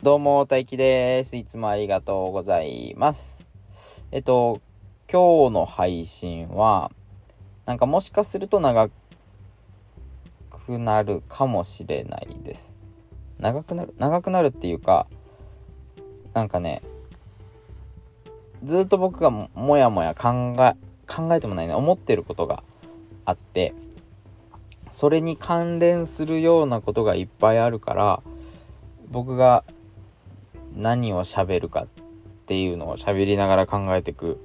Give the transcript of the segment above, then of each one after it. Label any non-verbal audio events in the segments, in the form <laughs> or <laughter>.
どうも、大輝です。いつもありがとうございます。えっと、今日の配信は、なんかもしかすると長くなるかもしれないです。長くなる？長くなるっていうか、なんかね、ずっと僕がもやもや考え、考えてもないね、思ってることがあって、それに関連するようなことがいっぱいあるから僕が何を喋るかっていうのを喋りながら考えていく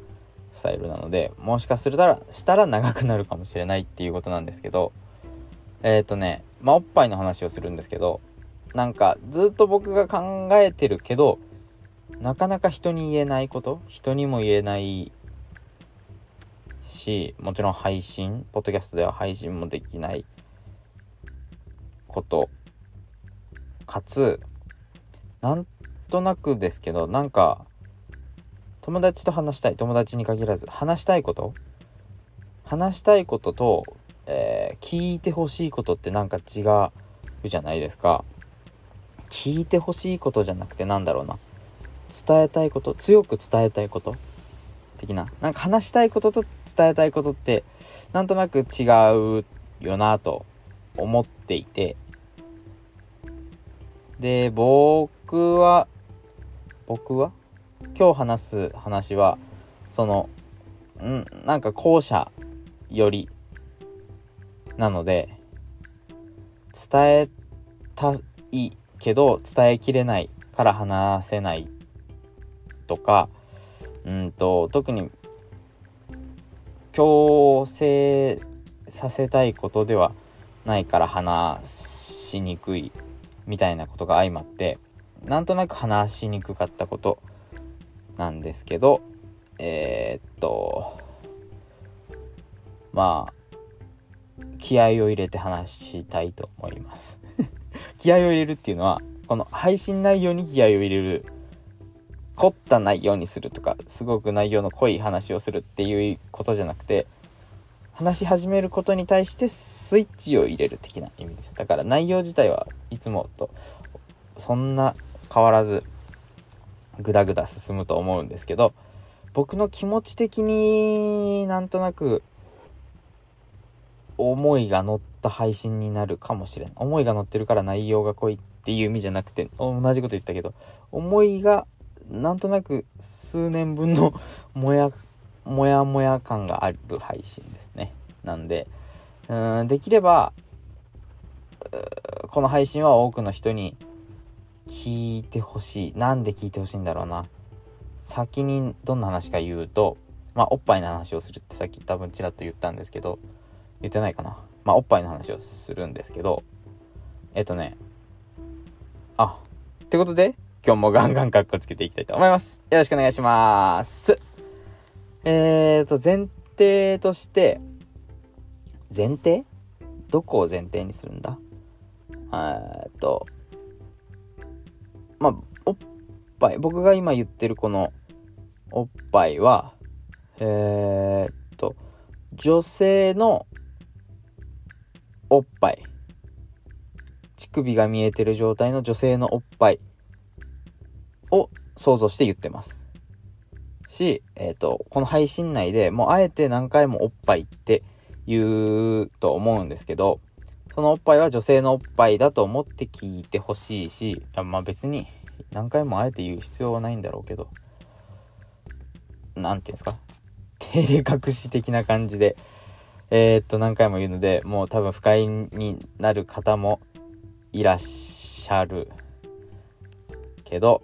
スタイルなのでもしかするたらしたら長くなるかもしれないっていうことなんですけどえっ、ー、とねまあおっぱいの話をするんですけどなんかずっと僕が考えてるけどなかなか人に言えないこと人にも言えないしもちろん配信ポッドキャストでは配信もできないことかつなんとなくですけどなんか友達と話したい。友達に限らず話したいこと？話したいことと、えー、聞いてほしいことってなんか違うじゃないですか。聞いてほしいことじゃなくてなんだろうな。伝えたいこと強く伝えたいこと？的な。なんか話したいことと伝えたいことってなんとなく違うよなと思っていて。で僕は僕は？今日話す話はそのんなんか後者よりなので伝えたいけど伝えきれないから話せないとかうんと特に強制させたいことではないから話しにくいみたいなことが相まってなんとなく話しにくかったことなんですけどえー、っとまあ気合を入れて話したいと思います。<laughs> 気合を入れるっていうのはこの配信内容に気合を入れる凝った内容にするとかすごく内容の濃い話をするっていうことじゃなくて話し始めることに対してスイッチを入れる的な意味です。だから内容自体はいつもとそんな変わらずグダグダ進むと思うんですけど僕の気持ち的になんとなく思いが乗った配信になるかもしれない思いが乗ってるから内容が濃いっていう意味じゃなくて同じこと言ったけど思いがなんとなく数年分のもやもやもや感がある配信ですね。なんでうんできればこの配信は多くの人に聞いてほしい。なんで聞いてほしいんだろうな。先にどんな話か言うとまあおっぱいの話をするってさっき多分ちらっと言ったんですけど言ってないかな。まあおっぱいの話をするんですけどえっとねあってことで今日もガンガンカッコつけていきたいと思います。よろしくお願いします。えーと、前提として、前提？どこを前提にするんだ？えっと、まあ、おっぱい、僕が今言ってるこのおっぱいは、えー、っと、女性のおっぱい。乳首が見えてる状態の女性のおっぱいを想像して言ってます。し、えっ、ー、と、この配信内でもうあえて何回もおっぱいって言うと思うんですけど、そのおっぱいは女性のおっぱいだと思って聞いてほしいし、まあ別に何回もあえて言う必要はないんだろうけど、なんていうんですか？<laughs> 照れ隠し的な感じで、えー、っと何回も言うので、もう多分不快になる方もいらっしゃるけど、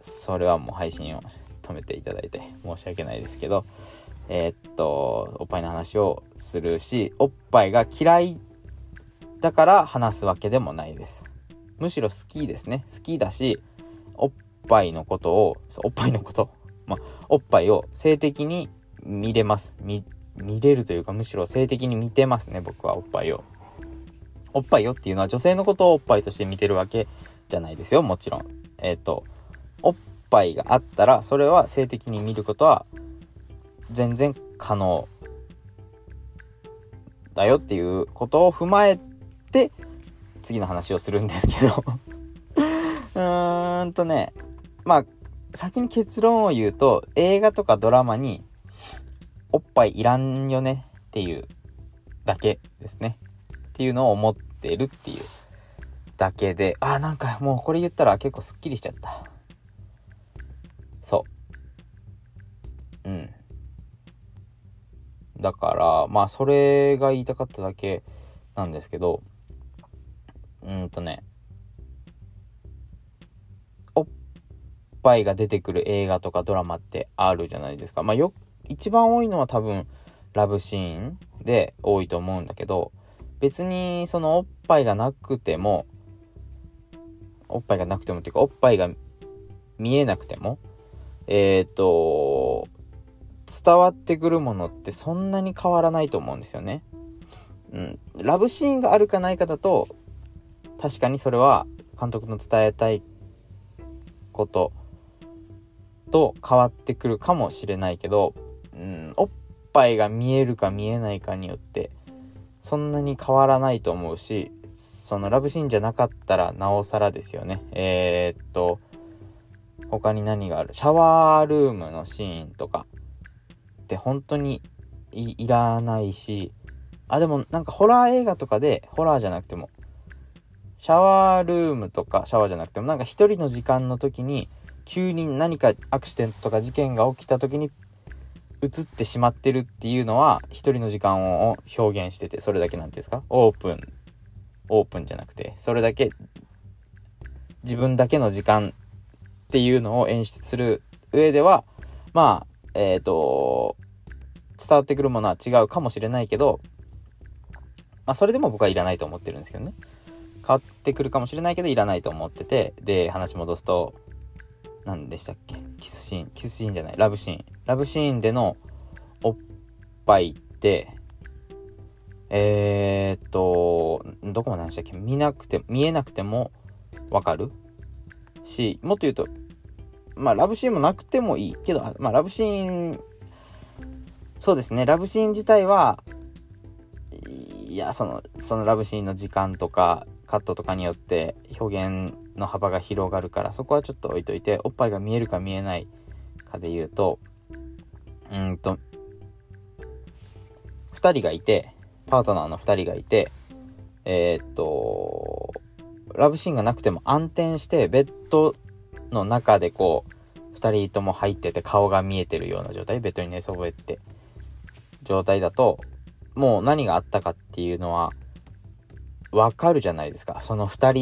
それはもう配信を止めていただいて申し訳ないですけど、えー、っと、おっぱいの話をするし、おっぱいが嫌いだから話すわけでもないです。むしろ好きですね。好きだし、おっぱいのことを、おっぱいのこと、まおっぱいを性的に見れます。見、見れるというか、むしろ性的に見てますね、僕はおっぱいを。おっぱいよっていうのは女性のことをおっぱいとして見てるわけじゃないですよ、もちろん。えっ、ー、と、おっぱいがあったらそれは性的に見ることは全然可能だよっていうことを踏まえて次の話をするんですけど <laughs> うーんとね、まあ、先に結論を言うと、映画とかドラマに、おっぱいいらんよねっていうだけですね。っていうのを思ってるっていうだけで、あ、なんかもうこれ言ったら結構スッキリしちゃった。そう。うん。だから、まあそれが言いたかっただけなんですけど、うんとね、おっぱいが出てくる映画とかドラマってあるじゃないですか。まあよ、一番多いのは多分ラブシーンで多いと思うんだけど、別にそのおっぱいがなくても、おっぱいがなくてもっていうか、おっぱいが見えなくても、えっ、ー、と、伝わってくるものってそんなに変わらないと思うんですよね。うん。ラブシーンがあるかないかだと、確かにそれは監督の伝えたいことと変わってくるかもしれないけど、うん、おっぱいが見えるか見えないかによってそんなに変わらないと思うしそのラブシーンじゃなかったらなおさらですよね。えー、っと他に何がある？シャワールームのシーンとかって本当にいらないしあでもなんかホラー映画とかでホラーじゃなくてもシャワールームとかシャワーじゃなくてもなんか一人の時間の時に急に何かアクシデントとか事件が起きた時に映ってしまってるっていうのは一人の時間を表現しててそれだけなんていうんですか？オープン。オープンじゃなくてそれだけ自分だけの時間っていうのを演出する上ではまあえっ、ー、と伝わってくるものは違うかもしれないけどまあそれでも僕はいらないと思ってるんですけどね。変わってくるかもしれないけどいらないと思っててで話戻すと何でしたっけ？キスシーン。キスシーンじゃない。ラブシーン。ラブシーンでのおっぱいってえー、っとどこまで話したっけ？見なくて見えなくてもわかる？しもっと言うとまあラブシーンもなくてもいいけどまあラブシーンそうですね。ラブシーン自体はいやそのそのラブシーンの時間とかカットとかによって表現の幅が広がるからそこはちょっと置いといておっぱいが見えるか見えないかで言うとうんと2人がいてパートナーの2人がいてえー、っとラブシーンがなくても暗転してベッドの中でこう2人とも入ってて顔が見えてるような状態ベッドに寝そべって状態だともう何があったかっていうのはわかるじゃないですか。その2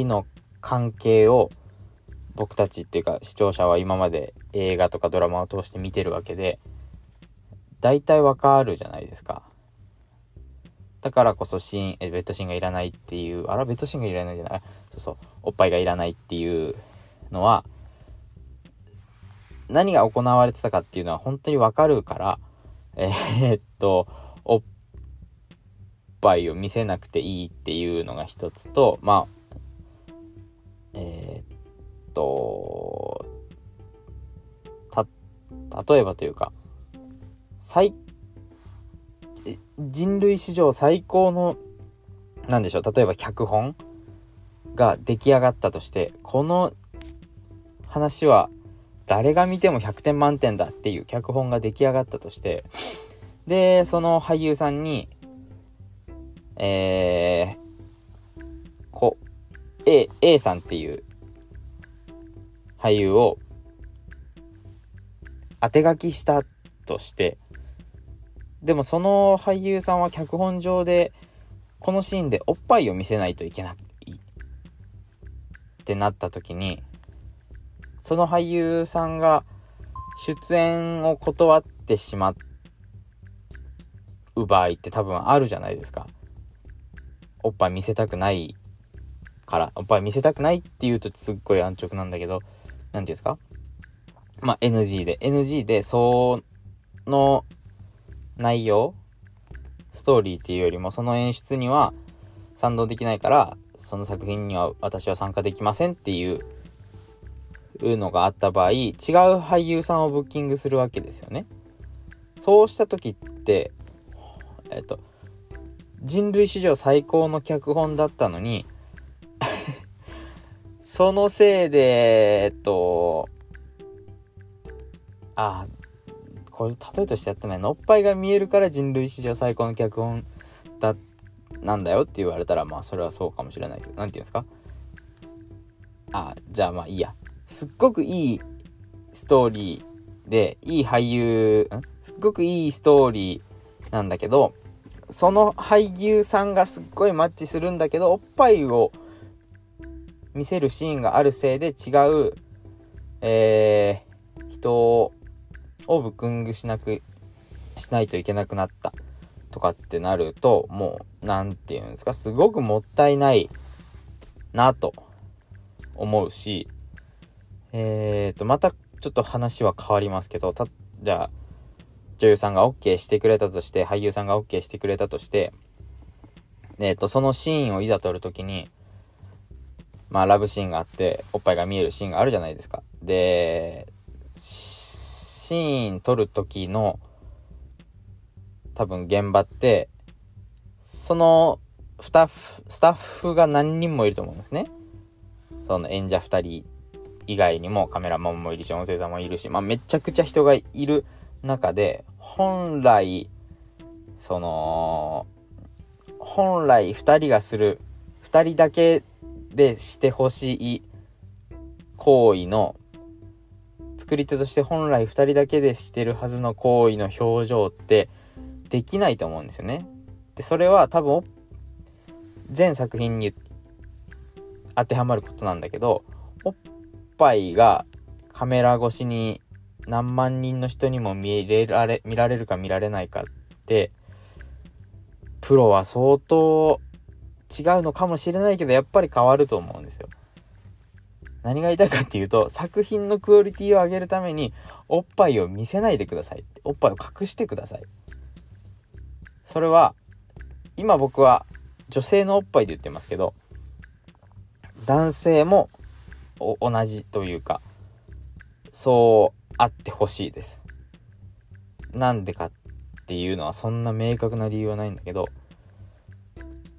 人の関係を僕たちっていうか視聴者は今まで映画とかドラマを通して見てるわけで大体わかるじゃないですか。だからこそシーンえベッドシーンがいらないっていうあらベッドシーンがいらないじゃない。そうそう。おっぱいがいらないっていうのは何が行われてたかっていうのは本当にわかるからえー、っとおっぱいを見せなくていいっていうのが一つとまあえー、っとた例えばというか最人類史上最高の何でしょう例えば脚本が出来上がったとしてこの話は誰が見ても100点満点だっていう脚本が出来上がったとしてでその俳優さんにえー、こ A, A さんっていう俳優を当て書きしたとしてでもその俳優さんは脚本上でこのシーンでおっぱいを見せないといけないってなった時にその俳優さんが出演を断ってしまう場合って多分あるじゃないですか。おっぱい見せたくないからおっぱい見せたくないっていうとすっごい安直なんだけど何て言うんですか？まあ NG で。NG でその内容ストーリーっていうよりもその演出には賛同できないからその作品には私は参加できませんっていうのがあった場合違う俳優さんをブッキングするわけですよね。そうした時ってえっと人類史上最高の脚本だったのに <laughs> そのせいで、えっと、あ、これ例えとしてやってない。のおっぱいが見えるから人類史上最高の脚本だ、なんだよって言われたら、まあそれはそうかもしれないけど、なんて言うんですか？あ、じゃあまあいいや。すっごくいいストーリーで、いい俳優、ん？すっごくいいストーリーなんだけど、その俳優さんがすっごいマッチするんだけど、おっぱいを見せるシーンがあるせいで違う、えー、人をブックングしなく、しないといけなくなったとかってなると、もう、なんて言うんですか、すごくもったいないなと思うし、えーと、またちょっと話は変わりますけど、た、じゃあ、女優さんが OK してくれたとして、俳優さんが OK してくれたとして、えっ、と、そのシーンをいざ撮るときに、まあ、ラブシーンがあって、おっぱいが見えるシーンがあるじゃないですか。で、シーン撮るときの、多分現場って、その、スタッフ、スタッフが何人もいると思うんですね。その演者2人以外にもカメラマンもいるし、音声さんもいるし、まあ、めちゃくちゃ人がいる中で、本来、その、本来2人がする、2人だけでしてほしい行為の、作り手として本来2人だけでしてるはずの行為の表情ってできないと思うんですよね。で、それは多分、全作品に当てはまることなんだけど、おっぱいがカメラ越しに何万人の人にも見れられ、見られるか見られないかって、プロは相当違うのかもしれないけど、やっぱり変わると思うんですよ。何が言いたいかっていうと、作品のクオリティを上げるために、おっぱいを見せないでください。おっぱいを隠してください。それは、今僕は女性のおっぱいで言ってますけど、男性も同じというか、そうあってほしいです。なんでかっていうのはそんな明確な理由はないんだけど、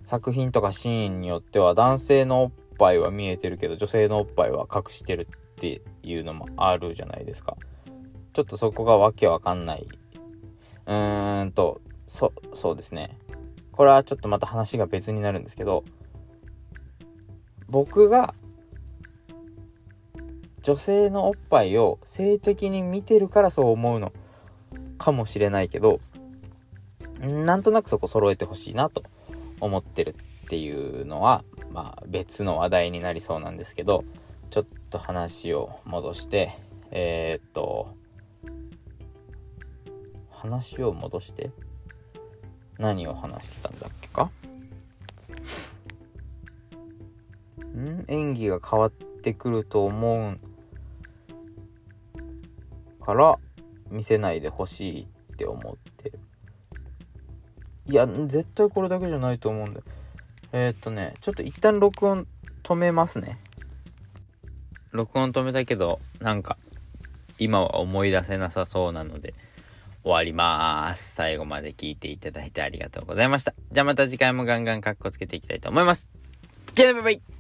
作品とかシーンによっては男性のおっぱいは見えてるけど女性のおっぱいは隠してるっていうのもあるじゃないですか。ちょっとそこがわけわかんない。うーんと、そ、そうですね。これはちょっとまた話が別になるんですけど、僕が女性のおっぱいを性的に見てるからそう思うの。かもしれないけどなんとなくそこ揃えてほしいなと思ってるっていうのはまあ別の話題になりそうなんですけどちょっと話を戻してえー、っと話を戻して何を話してたんだっけか？ん？演技が変わってくると思うから見せないでほしいって思ってるいや絶対これだけじゃないと思うんだよえー、っとねちょっと一旦録音止めますね録音止めたけどなんか今は思い出せなさそうなので終わります。最後まで聞いていただいてありがとうございました。じゃあまた次回もガンガンカッコつけていきたいと思います。じゃあねバイバイ